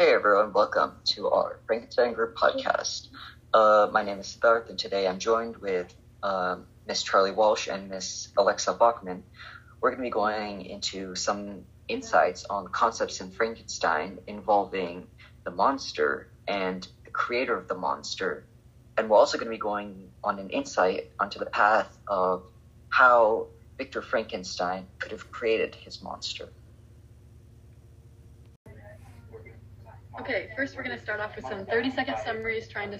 Hey everyone, welcome to our Frankenstein Group podcast. Uh, my name is Siddharth, and today I'm joined with um, Miss Charlie Walsh and Miss Alexa Bachman. We're going to be going into some insights on concepts in Frankenstein involving the monster and the creator of the monster. And we're also going to be going on an insight onto the path of how Victor Frankenstein could have created his monster. Okay, first we're going to start off with some 30 second summaries trying to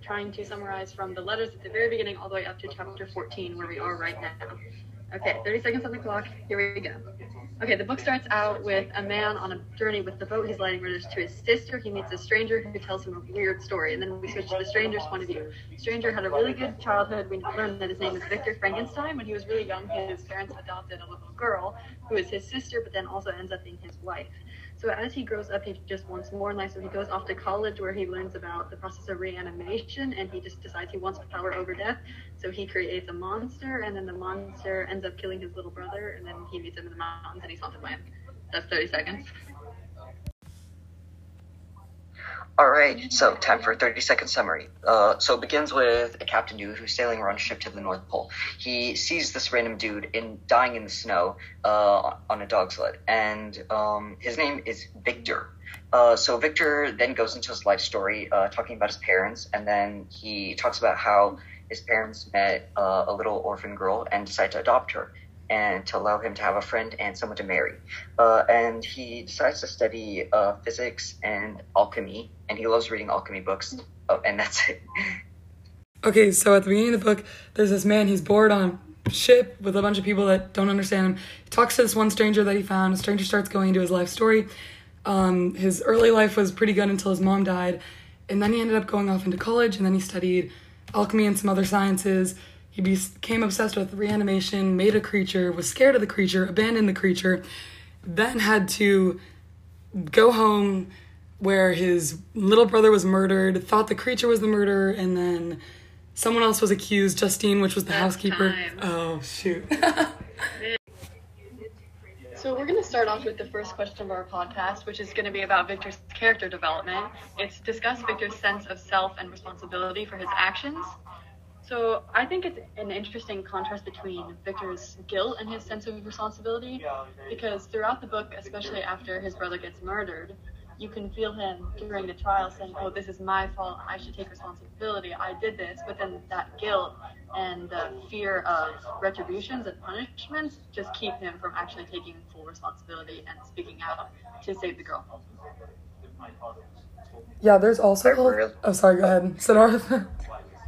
trying to summarize from the letters at the very beginning all the way up to chapter 14 where we are right now. Okay, 30 seconds on the clock. Here we go. Okay, the book starts out with a man on a journey with the boat he's lighting orders to his sister. He meets a stranger who tells him a weird story, and then we switch to the stranger's point of view. Stranger had a really good childhood. We learn that his name is Victor Frankenstein. When he was really young, his parents adopted a little girl who is his sister, but then also ends up being his wife. So as he grows up, he just wants more in life. So he goes off to college where he learns about the process of reanimation, and he just decides he wants power over death. So he creates a monster, and then the monster ends up killing his little brother, and then he meets him in the mountains, and he's haunted by him. That's 30 seconds. All right, so time for a 30 second summary. Uh, so it begins with a Captain Dude who's sailing around a ship to the North Pole. He sees this random dude in dying in the snow uh, on a dog sled, and um, his name is Victor. Uh, so Victor then goes into his life story, uh, talking about his parents, and then he talks about how his parents met uh, a little orphan girl and decided to adopt her and to allow him to have a friend and someone to marry. Uh, and he decides to study uh, physics and alchemy, and he loves reading alchemy books, oh, and that's it. Okay, so at the beginning of the book, there's this man, he's bored on a ship with a bunch of people that don't understand him. He talks to this one stranger that he found. The stranger starts going into his life story. Um, his early life was pretty good until his mom died, and then he ended up going off into college, and then he studied alchemy and some other sciences he became obsessed with reanimation, made a creature, was scared of the creature, abandoned the creature, then had to go home where his little brother was murdered, thought the creature was the murderer, and then someone else was accused, Justine, which was the That's housekeeper. Time. Oh, shoot. So we're going to start off with the first question of our podcast, which is going to be about Victor's character development. It's discuss Victor's sense of self and responsibility for his actions. So I think it's an interesting contrast between Victor's guilt and his sense of responsibility, because throughout the book, especially after his brother gets murdered, you can feel him during the trial saying, "Oh, this is my fault. I should take responsibility. I did this." But then that guilt and the fear of retributions and punishments just keep him from actually taking full responsibility and speaking out to save the girl. Yeah, there's also. Oh, sorry. Go ahead, Siddharth.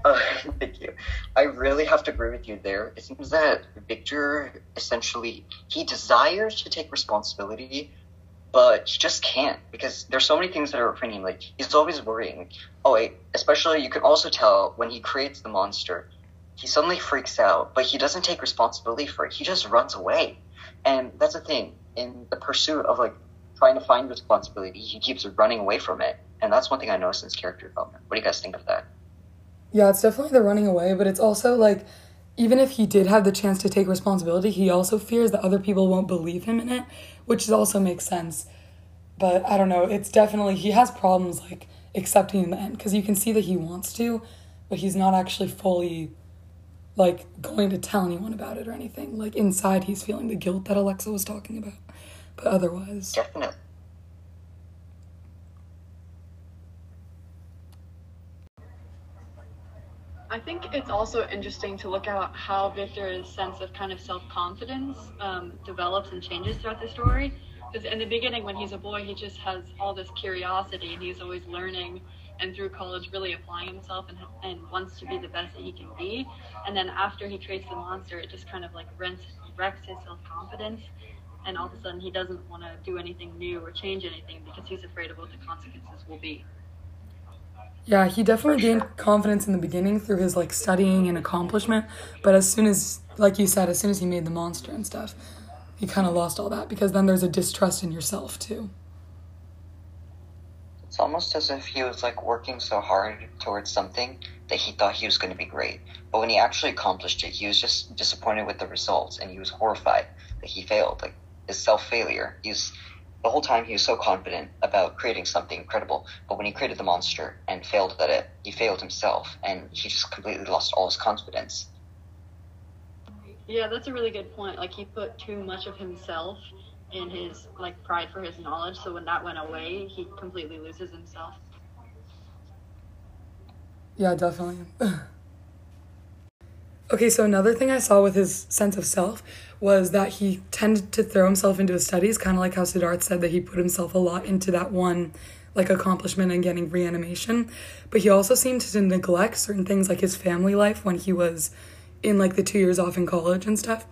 Uh, thank you. I really have to agree with you there. It seems that Victor essentially he desires to take responsibility, but he just can't because there's so many things that are him. Like he's always worrying. oh wait, especially you can also tell when he creates the monster, he suddenly freaks out, but he doesn't take responsibility for it. He just runs away, and that's the thing. In the pursuit of like trying to find responsibility, he keeps running away from it, and that's one thing I noticed in his character development. What do you guys think of that? Yeah, it's definitely the running away, but it's also like even if he did have the chance to take responsibility, he also fears that other people won't believe him in it, which also makes sense. But I don't know, it's definitely he has problems like accepting in the end because you can see that he wants to, but he's not actually fully like going to tell anyone about it or anything. Like inside he's feeling the guilt that Alexa was talking about. But otherwise, definitely I think it's also interesting to look at how Victor's sense of kind of self confidence um, develops and changes throughout the story. Because in the beginning, when he's a boy, he just has all this curiosity and he's always learning and through college really applying himself and, and wants to be the best that he can be. And then after he creates the monster, it just kind of like rents, wrecks his self confidence. And all of a sudden, he doesn't want to do anything new or change anything because he's afraid of what the consequences will be. Yeah, he definitely gained confidence in the beginning through his like studying and accomplishment, but as soon as like you said, as soon as he made the monster and stuff, he kind of lost all that because then there's a distrust in yourself too. It's almost as if he was like working so hard towards something that he thought he was going to be great. But when he actually accomplished it, he was just disappointed with the results and he was horrified that he failed. Like his self failure. He was the whole time he was so confident about creating something incredible, but when he created the monster and failed at it, he failed himself, and he just completely lost all his confidence. Yeah, that's a really good point. Like he put too much of himself in his like pride for his knowledge, so when that went away, he completely loses himself. Yeah, definitely. okay, so another thing I saw with his sense of self was that he tended to throw himself into his studies, kind of like how Siddharth said that he put himself a lot into that one like accomplishment and getting reanimation. But he also seemed to neglect certain things like his family life when he was in like the two years off in college and stuff.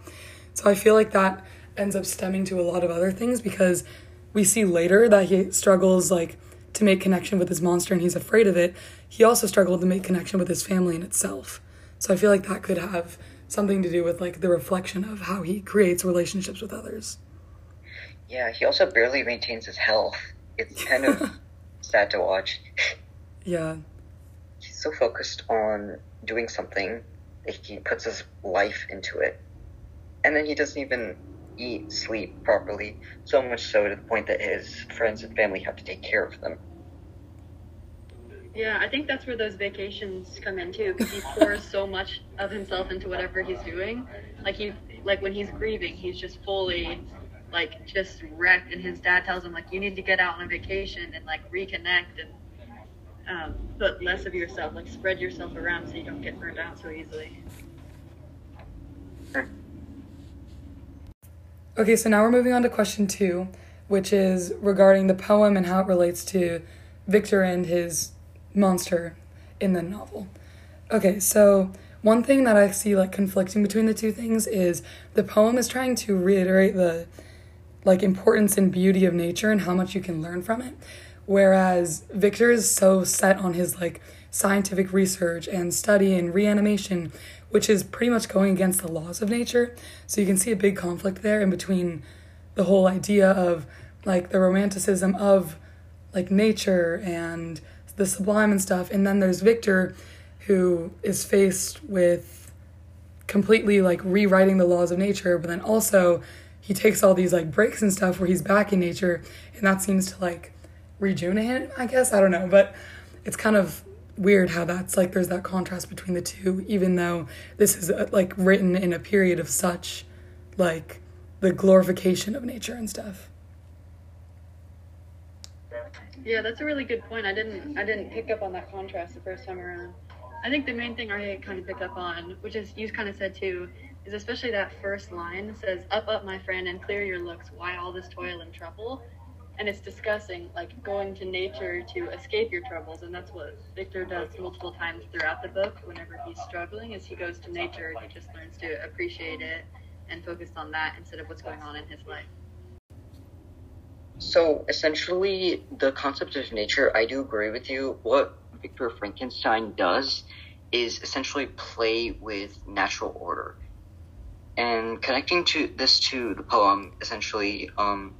So I feel like that ends up stemming to a lot of other things because we see later that he struggles like to make connection with his monster and he's afraid of it. He also struggled to make connection with his family in itself. So I feel like that could have something to do with like the reflection of how he creates relationships with others. Yeah, he also barely maintains his health. It's kind of sad to watch. Yeah. He's so focused on doing something that he puts his life into it. And then he doesn't even eat, sleep properly, so much so to the point that his friends and family have to take care of them. Yeah, I think that's where those vacations come in too, because he pours so much of himself into whatever he's doing. Like he, like when he's grieving, he's just fully, like just wrecked, and his dad tells him like you need to get out on a vacation and like reconnect and um, put less of yourself, like spread yourself around so you don't get burned out so easily. Okay, so now we're moving on to question two, which is regarding the poem and how it relates to Victor and his monster in the novel. Okay, so one thing that I see like conflicting between the two things is the poem is trying to reiterate the like importance and beauty of nature and how much you can learn from it, whereas Victor is so set on his like scientific research and study and reanimation, which is pretty much going against the laws of nature. So you can see a big conflict there in between the whole idea of like the romanticism of like nature and the sublime and stuff. And then there's Victor who is faced with completely like rewriting the laws of nature, but then also he takes all these like breaks and stuff where he's back in nature and that seems to like rejuvenate him, I guess. I don't know, but it's kind of weird how that's like there's that contrast between the two even though this is uh, like written in a period of such like the glorification of nature and stuff yeah that's a really good point. I didn't i didn't pick up on that contrast the first time around. I think the main thing i kind of picked up on which is you kind of said too is especially that first line says up up my friend and clear your looks. Why all this toil and trouble? And it's discussing like going to nature to escape your troubles. And that's what victor does multiple times throughout the book. Whenever he's struggling is he goes to nature and he just learns to appreciate it and focus on that instead of what's going on in his life so essentially the concept of nature i do agree with you. What victor frankenstein does is essentially play with natural order. And connecting to this to the poem essentially um,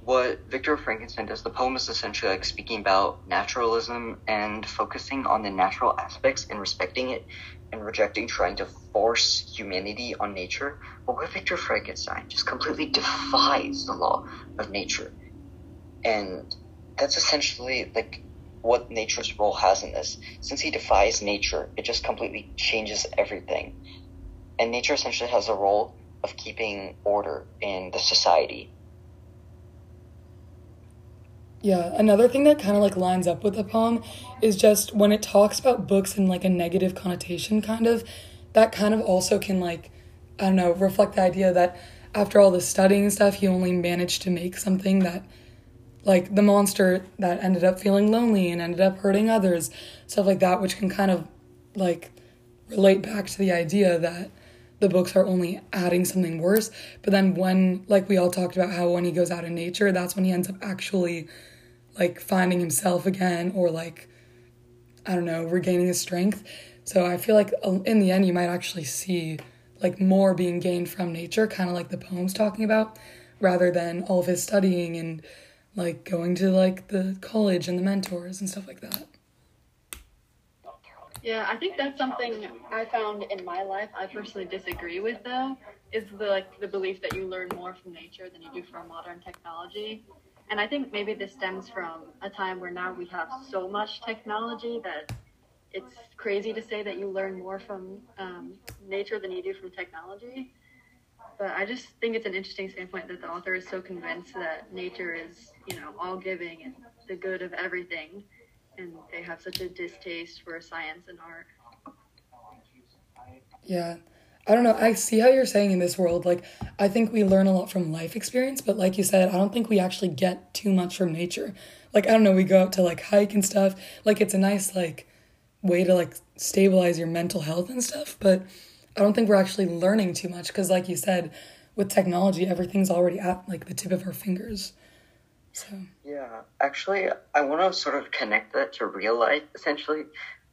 what Victor Frankenstein does, the poem is essentially like speaking about naturalism and focusing on the natural aspects and respecting it and rejecting trying to force humanity on nature. But what Victor Frankenstein just completely defies the law of nature. And that's essentially like what nature's role has in this. Since he defies nature, it just completely changes everything. And nature essentially has a role of keeping order in the society yeah, another thing that kind of like lines up with the poem is just when it talks about books in like a negative connotation, kind of, that kind of also can like, I don't know, reflect the idea that after all the studying and stuff, he only managed to make something that, like the monster that ended up feeling lonely and ended up hurting others, stuff like that, which can kind of like relate back to the idea that the books are only adding something worse. But then when, like we all talked about how when he goes out in nature, that's when he ends up actually like finding himself again or like I don't know, regaining his strength. So I feel like uh, in the end you might actually see like more being gained from nature, kind of like the poems talking about, rather than all of his studying and like going to like the college and the mentors and stuff like that. Yeah, I think that's something I found in my life. I personally disagree with though, is the like the belief that you learn more from nature than you do from modern technology. And I think maybe this stems from a time where now we have so much technology that it's crazy to say that you learn more from um, nature than you do from technology. But I just think it's an interesting standpoint that the author is so convinced that nature is, you know, all giving and the good of everything, and they have such a distaste for science and art. Yeah. I don't know. I see how you're saying in this world. Like, I think we learn a lot from life experience, but like you said, I don't think we actually get too much from nature. Like, I don't know, we go out to like hike and stuff. Like, it's a nice, like, way to like stabilize your mental health and stuff, but I don't think we're actually learning too much because, like you said, with technology, everything's already at like the tip of our fingers. So, Yeah, actually, I want to sort of connect that to real life, essentially.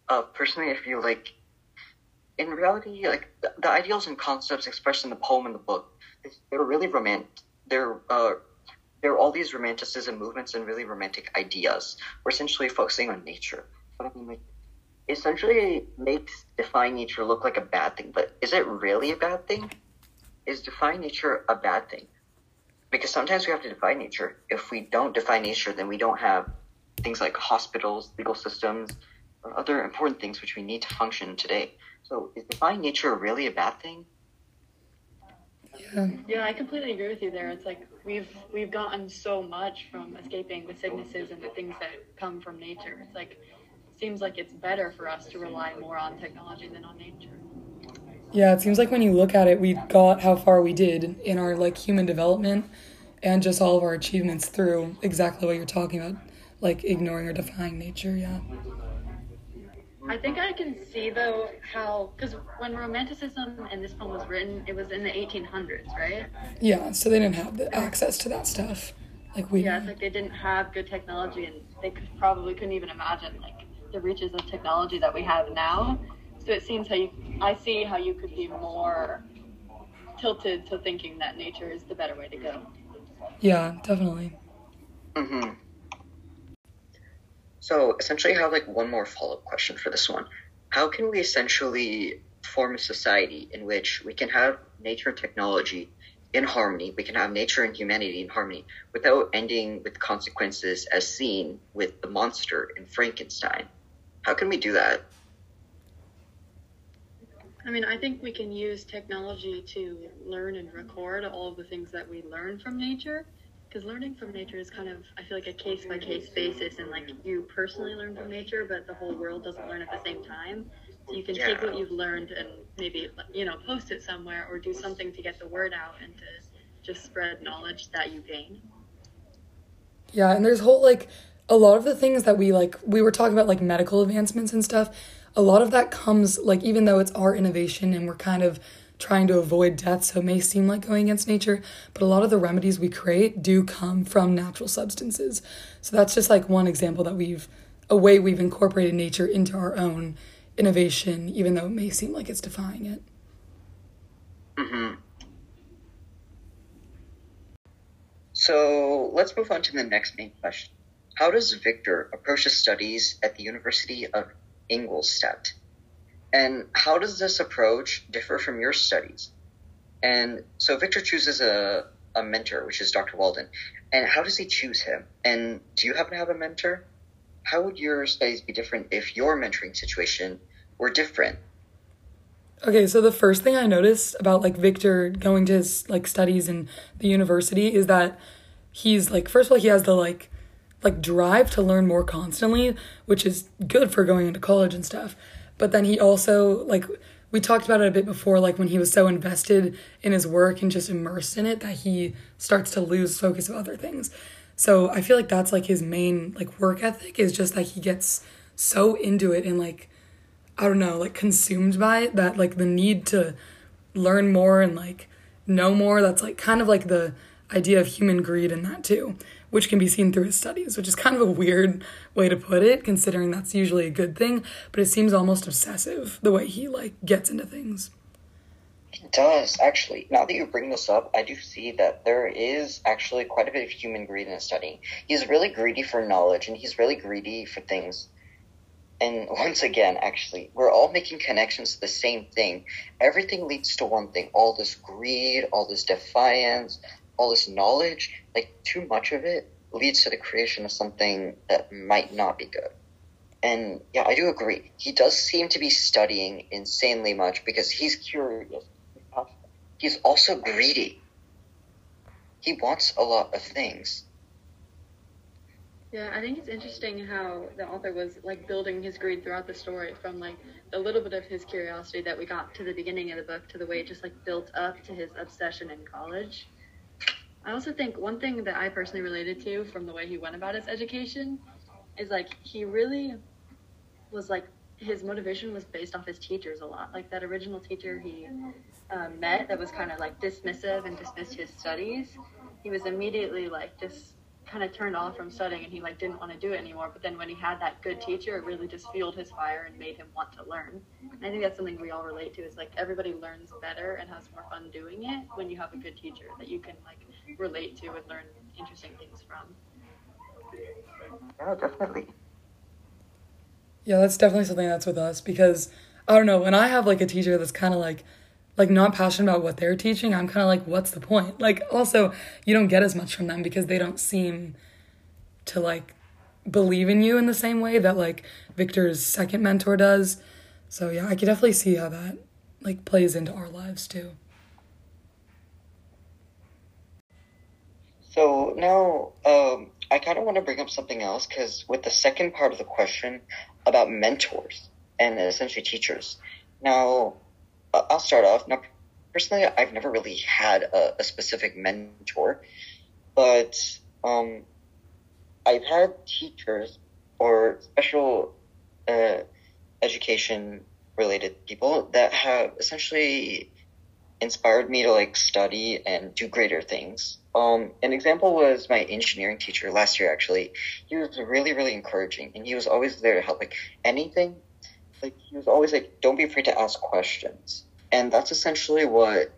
Uh, personally, if you like in reality, like the, the ideals and concepts expressed in the poem and the book, they're really romantic. They're uh, there are all these romanticism movements and really romantic ideas. We're essentially focusing on nature. But I mean, like, essentially makes defying nature look like a bad thing. But is it really a bad thing? Is defying nature a bad thing? Because sometimes we have to defy nature. If we don't defy nature, then we don't have things like hospitals, legal systems, or other important things which we need to function today. So is defying nature really a bad thing? yeah. Yeah, I completely agree with you there. It's like we've we've gotten so much from escaping the sicknesses and the things that come from nature. It's like seems like it's better for us to rely more on technology than on nature. Yeah, it seems like when you look at it, we got how far we did in our like human development and just all of our achievements through exactly what you're talking about, like ignoring or defying nature. Yeah. I think I can see though how because when Romanticism and this poem was written, it was in the 1800s, right? Yeah, so they didn't have the access to that stuff like we Yeah, it's like they didn't have good technology, and they could, probably couldn't even imagine like the reaches of technology that we have now. So it seems how you, I see how you could be more tilted to thinking that nature is the better way to go. Yeah, definitely. Mm-hmm. So essentially, I have like one more follow up question for this one. How can we essentially form a society in which we can have nature and technology in harmony, we can have nature and humanity in harmony without ending with consequences as seen with the monster in Frankenstein? How can we do that? I mean, I think we can use technology to learn and record all of the things that we learn from nature. Because learning from nature is kind of, I feel like, a case by case basis, and like you personally learn from nature, but the whole world doesn't learn at the same time. So you can take what you've learned and maybe, you know, post it somewhere or do something to get the word out and to just spread knowledge that you gain. Yeah, and there's whole like a lot of the things that we like we were talking about like medical advancements and stuff. A lot of that comes like even though it's our innovation and we're kind of trying to avoid death, so it may seem like going against nature, but a lot of the remedies we create do come from natural substances. So that's just like one example that we've a way we've incorporated nature into our own innovation, even though it may seem like it's defying it. Mm-hmm. So let's move on to the next main question. How does Victor approach his studies at the University of Ingolstadt? And how does this approach differ from your studies? And so Victor chooses a, a mentor, which is Dr. Waldman. And how does he choose him? And do you happen to have a mentor? How would your studies be different if your mentoring situation were different? Okay, so the first thing I noticed about like Victor going to his like studies in the university is that he's like first of all he has the like like drive to learn more constantly, which is good for going into college and stuff. But then he also like we talked about it a bit before like when he was so invested in his work and just immersed in it that he starts to lose focus of other things. So I feel like that's like his main like work ethic is just that he gets so into it and like I don't know, like consumed by it that like the need to learn more and like know more. That's like kind of like the idea of human greed in that too, which can be seen through his studies, which is kind of a weird way to put it, considering that's usually a good thing, but it seems almost obsessive the way he like gets into things. It does, actually. Now that you bring this up, I do see that there is actually quite a bit of human greed in studying. He's really greedy for knowledge and he's really greedy for things. And once again, actually, we're all making connections to the same thing. Everything leads to one thing. All this greed, all this defiance, all this knowledge, like too much of it leads to the creation of something that might not be good. And yeah, I do agree. He does seem to be studying insanely much because he's curious. He's also greedy. He wants a lot of things. Yeah, I think it's interesting how the author was like building his greed throughout the story from like a little bit of his curiosity that we got to the beginning of the book to the way it just like built up to his obsession in college. I also think one thing that I personally related to from the way he went about his education is like he really was like his motivation was based off his teachers a lot. Like that original teacher he um, met that was kind of like dismissive and dismissed his studies. He was immediately like just kind of turned off from studying and he like didn't want to do it anymore. But then when he had that good teacher, it really just fueled his fire and made him want to learn. And I think that's something we all relate to is like everybody learns better and has more fun doing it when you have a good teacher that you can like relate to and learn interesting things from. Yeah, definitely. Yeah, that's definitely something that's with us because I don't know, when I have like a teacher that's kind of like like not passionate about what they're teaching, I'm kind of like what's the point? Like also, you don't get as much from them because they don't seem to like believe in you in the same way that like Victor's second mentor does. So yeah, I could definitely see how that like plays into our lives too. So now, um, I kind of want to bring up something else because with the second part of the question about mentors and essentially teachers. Now, I'll start off. Now, personally, I've never really had a, a specific mentor, but um, I've had teachers or special uh, education related people that have essentially inspired me to like study and do greater things. Um, an example was my engineering teacher last year. Actually, he was really, really encouraging, and he was always there to help. Like anything, like he was always like, "Don't be afraid to ask questions," and that's essentially what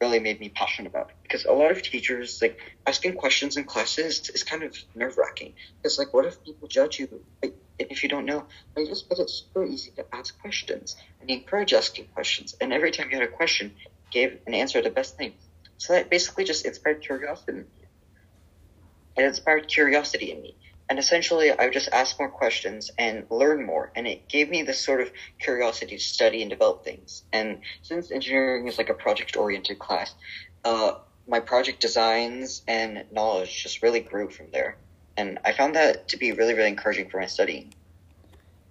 really made me passionate about it. Because a lot of teachers like asking questions in classes is kind of nerve wracking. It's like, what if people judge you? Like, if you don't know, I just made it super easy to ask questions and encourage asking questions. And every time you had a question, gave an answer the best thing. So that basically just inspired curiosity. It inspired curiosity in me. And essentially, I would just ask more questions and learn more. And it gave me this sort of curiosity to study and develop things. And since engineering is like a project oriented class, uh, my project designs and knowledge just really grew from there. And I found that to be really, really encouraging for my studying.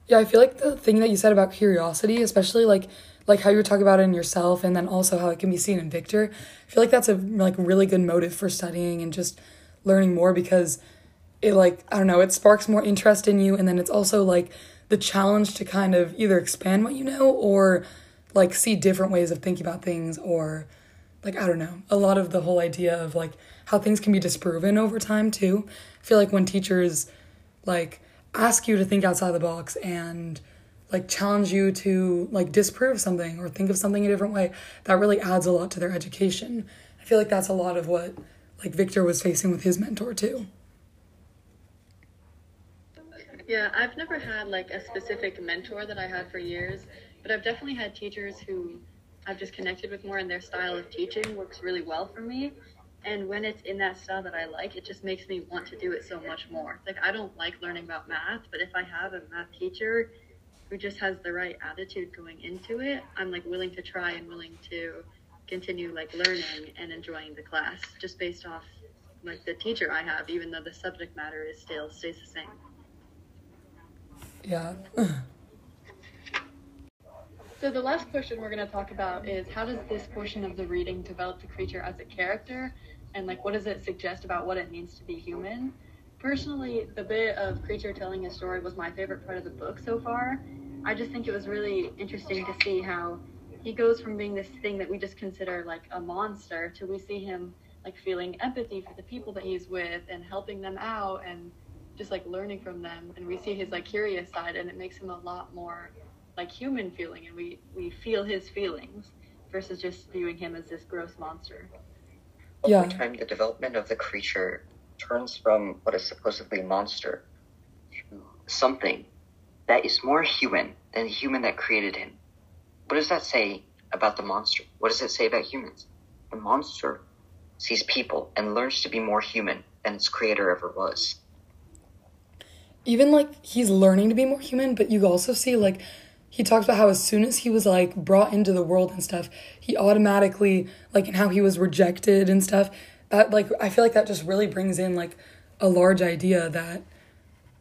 Yeah, I feel like the thing that you said about curiosity, especially like like how you were talking about it in yourself and then also how it can be seen in Victor. I feel like that's a like really good motive for studying and just learning more because it like I don't know, it sparks more interest in you and then it's also like the challenge to kind of either expand what you know or like see different ways of thinking about things or like I don't know, a lot of the whole idea of like how things can be disproven over time too. I feel like when teachers like ask you to think outside the box and like challenge you to like disprove something or think of something a different way that really adds a lot to their education. I feel like that's a lot of what like victor was facing with his mentor too. Yeah i've never had like a specific mentor that i had for years but i've definitely had teachers who i've just connected with more and their style of teaching works really well for me. And when it's in that style that i like it just makes me want to do it so much more. Like i don't like learning about math but if i have a math teacher who just has the right attitude going into it, I'm like willing to try and willing to continue like learning and enjoying the class just based off like the teacher I have, even though the subject matter is still stays the same. Yeah. so the last question we're going to talk about is how does this portion of the reading develop the creature as a character and like what does it suggest about what it means to be human? Personally, the bit of creature telling a story was my favorite part of the book so far I just think it was really interesting to see how he goes from being this thing that we just consider like a monster to we see him like feeling empathy for the people that he's with and helping them out and just like learning from them. And we see his like curious side and it makes him a lot more like human feeling. And we we feel his feelings versus just viewing him as this gross monster. Yeah. Over time, the development of the creature turns from what is supposedly a monster to something that is more human than the human that created him. What does that say about the monster? What does it say about humans? The monster sees people and learns to be more human than its creator ever was. Even like he's learning to be more human, but you also see like he talks about how as soon as he was like brought into the world and stuff, he automatically like and how he was rejected and stuff. That like I feel like that just really brings in like a large idea that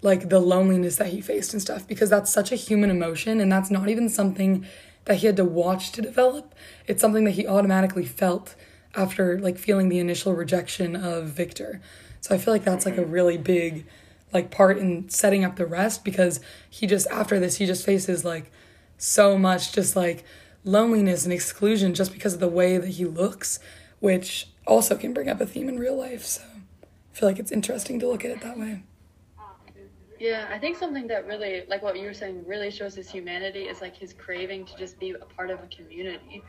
like the loneliness that he faced and stuff because that's such a human emotion and that's not even something that he had to watch to develop. It's something that he automatically felt after like feeling the initial rejection of Victor. So I feel like that's like a mm-hmm. really big like part in setting up the rest because he just after this he just faces like so much just like loneliness and exclusion just because of the way that he looks, which also can bring up a theme in real life. So I feel like it's interesting to look at it that way. Yeah, I think something that really, like what you were saying, really shows his humanity is like his craving to just be a part of a community.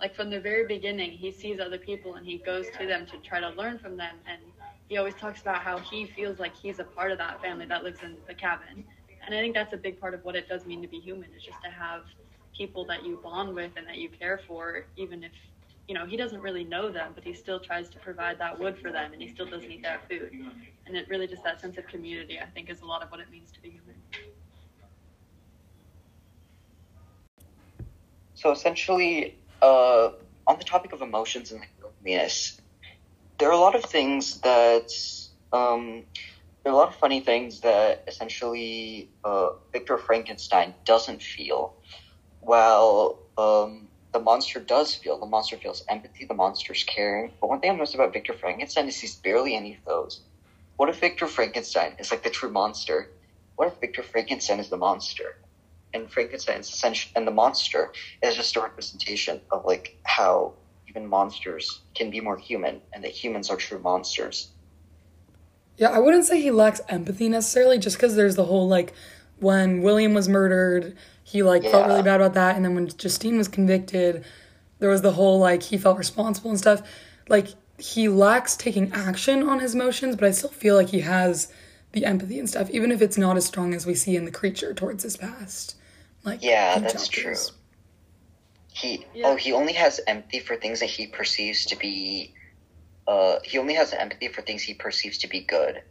Like from the very beginning, he sees other people and he goes to them to try to learn from them. And he always talks about how he feels like he's a part of that family that lives in the cabin. And I think that's a big part of what it does mean to be human is just to have people that you bond with and that you care for, even if you know, he doesn't really know them, but he still tries to provide that wood for them and he still doesn't eat that food. And it really just that sense of community, I think, is a lot of what it means to be human. So essentially, uh, on the topic of emotions and loneliness, there are a lot of things that um, there are a lot of funny things that essentially uh, Victor Frankenstein doesn't feel, while um, the monster does feel. The monster feels empathy. The monster's caring. But one thing I noticed about Victor Frankenstein is he's barely any of those. What if Victor Frankenstein is like the true monster? What if Victor Frankenstein is the monster? And Frankenstein's essential, and the monster is just a representation of like how even monsters can be more human, and that humans are true monsters. Yeah, I wouldn't say he lacks empathy necessarily, just because there's the whole like when William was murdered, he like yeah. felt really bad about that, and then when Justine was convicted, there was the whole like he felt responsible and stuff. Like he lacks taking action on his emotions, but I still feel like he has the empathy and stuff, even if it's not as strong as we see in the creature towards his past. Like yeah, that's chapters. true. He yeah. oh he only has empathy for things that he perceives to be. Uh, he only has empathy for things he perceives to be good.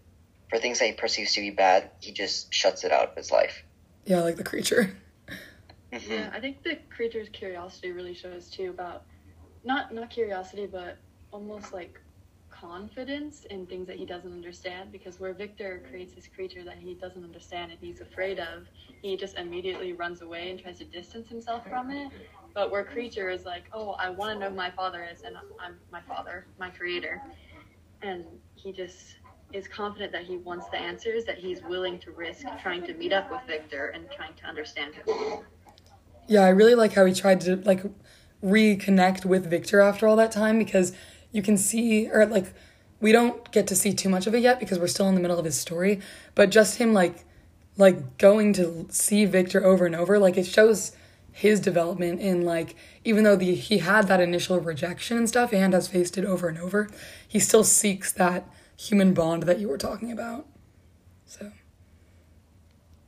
For things that he perceives to be bad, he just shuts it out of his life. Yeah, like the creature. Mm-hmm. Yeah, I think the creature's curiosity really shows too about not not curiosity, but almost like confidence in things that he doesn't understand because where Victor creates this creature that he doesn't understand and he's afraid of, he just immediately runs away and tries to distance himself from it. But where creature is like, oh, I want to know who my father is and I'm my father, my creator. And he just is confident that he wants the answers, that he's willing to risk trying to meet up with Victor and trying to understand him. Yeah, I really like how he tried to like reconnect with Victor after all that time because you can see or like we don't get to see too much of it yet because we're still in the middle of his story, but just him like like going to see Victor over and over like it shows his development in like even though the he had that initial rejection and stuff and has faced it over and over, he still seeks that human bond that you were talking about. So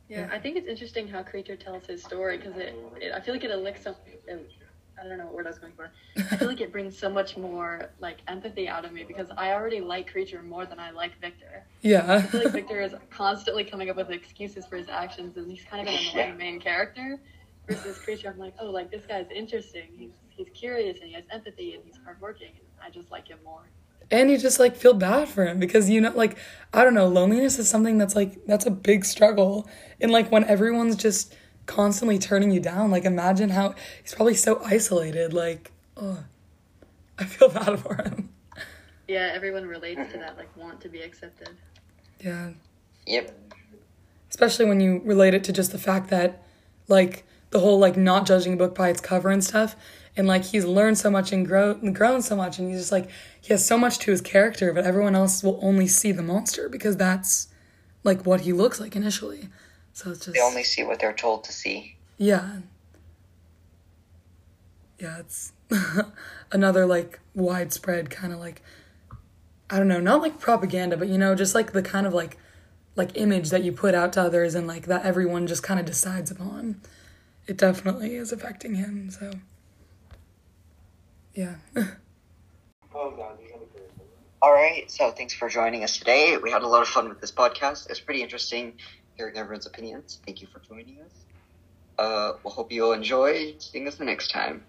yeah, I think it's interesting how Creature tells his story because it, it, I feel like it elicits some, I don't know what word I was going for. I feel like it brings so much more like empathy out of me because I already like Creature more than I like Victor. Yeah. I feel like Victor is constantly coming up with excuses for his actions and he's kind of an annoying main character. Versus Creature, I'm like, oh, like this guy's interesting. He's he's curious and he has empathy and he's hardworking and I just like him more. And you just like feel bad for him because you know, like I don't know, loneliness is something that's like that's a big struggle. And like when everyone's just constantly turning you down. Like imagine how he's probably so isolated. Like, oh, I feel bad for him. Yeah, everyone relates to that. Like, want to be accepted. Yeah. Yep. Especially when you relate it to just the fact that, like, the whole like not judging a book by its cover and stuff, and like he's learned so much and grown and grown so much, and he's just like he has so much to his character, but everyone else will only see the monster because that's like what he looks like initially. So it's just they only see what they're told to see. Yeah. Yeah, it's another like widespread kind of like I don't know, not like propaganda, but you know, just like the kind of like like image that you put out to others and like that everyone just kind of decides upon. It definitely is affecting him. So yeah. All right, so thanks for joining us today. We had a lot of fun with this podcast. It's pretty interesting hearing everyone's opinions. Thank you for joining us. Uh, we'll hope you'll enjoy seeing us the next time.